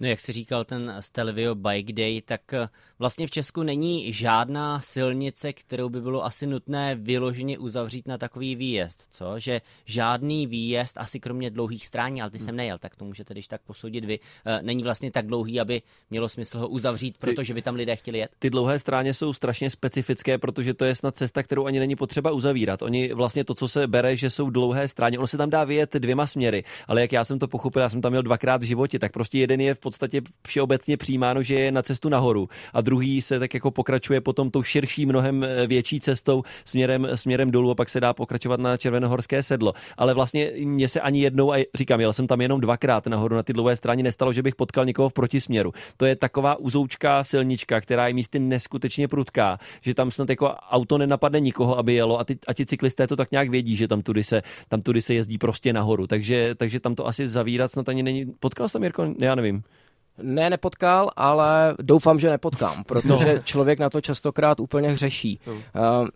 No jak si říkal ten Stelvio Bike Day, tak eh, vlastně v Česku není žádná silnice, kterou by bylo asi nutné vyloženě uzavřít na takový výjezd, co? Že žádný výjezd, asi kromě dlouhých strání, ale ty jsem nejel, tak to můžete když tak posoudit vy, eh, není vlastně tak dlouhý, aby mělo smysl ho uzavřít, protože by tam lidé chtěli jet? Ty dlouhé stráně jsou strašně specifické, protože to je snad cesta, kterou ani není potřeba uzavírat. Oni vlastně to, co se bere, že jsou dlouhé stráně, ono se tam dá vyjet dvěma směry, ale jak já jsem to pochopil, já jsem tam měl dvakrát v životě, tak prostě jeden je v podstatě všeobecně přijímáno, že je na cestu nahoru a druhý se tak jako pokračuje potom tou širší, mnohem eh, větší cestou směrem, směrem dolů a pak se dá pokračovat na Červenohorské sedlo. Ale vlastně mě se ani jednou, a říkám, jel jsem tam jenom dvakrát nahoru na ty dlouhé straně, nestalo, že bych potkal někoho v protisměru. To je taková uzoučká silnička, která je místy neskutečně prudká, že tam snad jako auto nenapadne nikoho, aby jelo a, ty, a ti cyklisté to tak nějak vědí, že tam tudy se, tam tudy se jezdí prostě nahoru. Takže, takže tam to asi zavírat snad ani není. Potkal jsi tam, Jirko? Já nevím. Ne, nepotkal, ale doufám, že nepotkám, protože no. člověk na to častokrát úplně hřeší. No. Uh,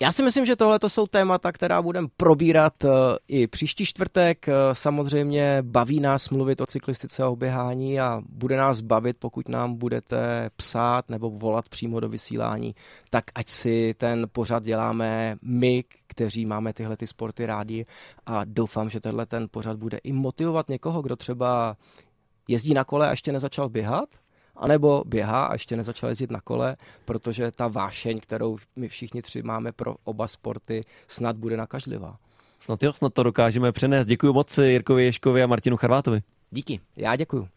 já si myslím, že tohle to jsou témata, která budeme probírat uh, i příští čtvrtek. Uh, samozřejmě baví nás mluvit o cyklistice a o běhání a bude nás bavit, pokud nám budete psát nebo volat přímo do vysílání, tak ať si ten pořad děláme my, kteří máme tyhle ty sporty rádi a doufám, že tenhle ten pořad bude i motivovat někoho, kdo třeba jezdí na kole a ještě nezačal běhat, anebo běhá a ještě nezačal jezdit na kole, protože ta vášeň, kterou my všichni tři máme pro oba sporty, snad bude nakažlivá. Snad jo, snad to dokážeme přenést. Děkuji moc Jirkovi Ješkovi a Martinu Charvátovi. Díky. Já děkuji.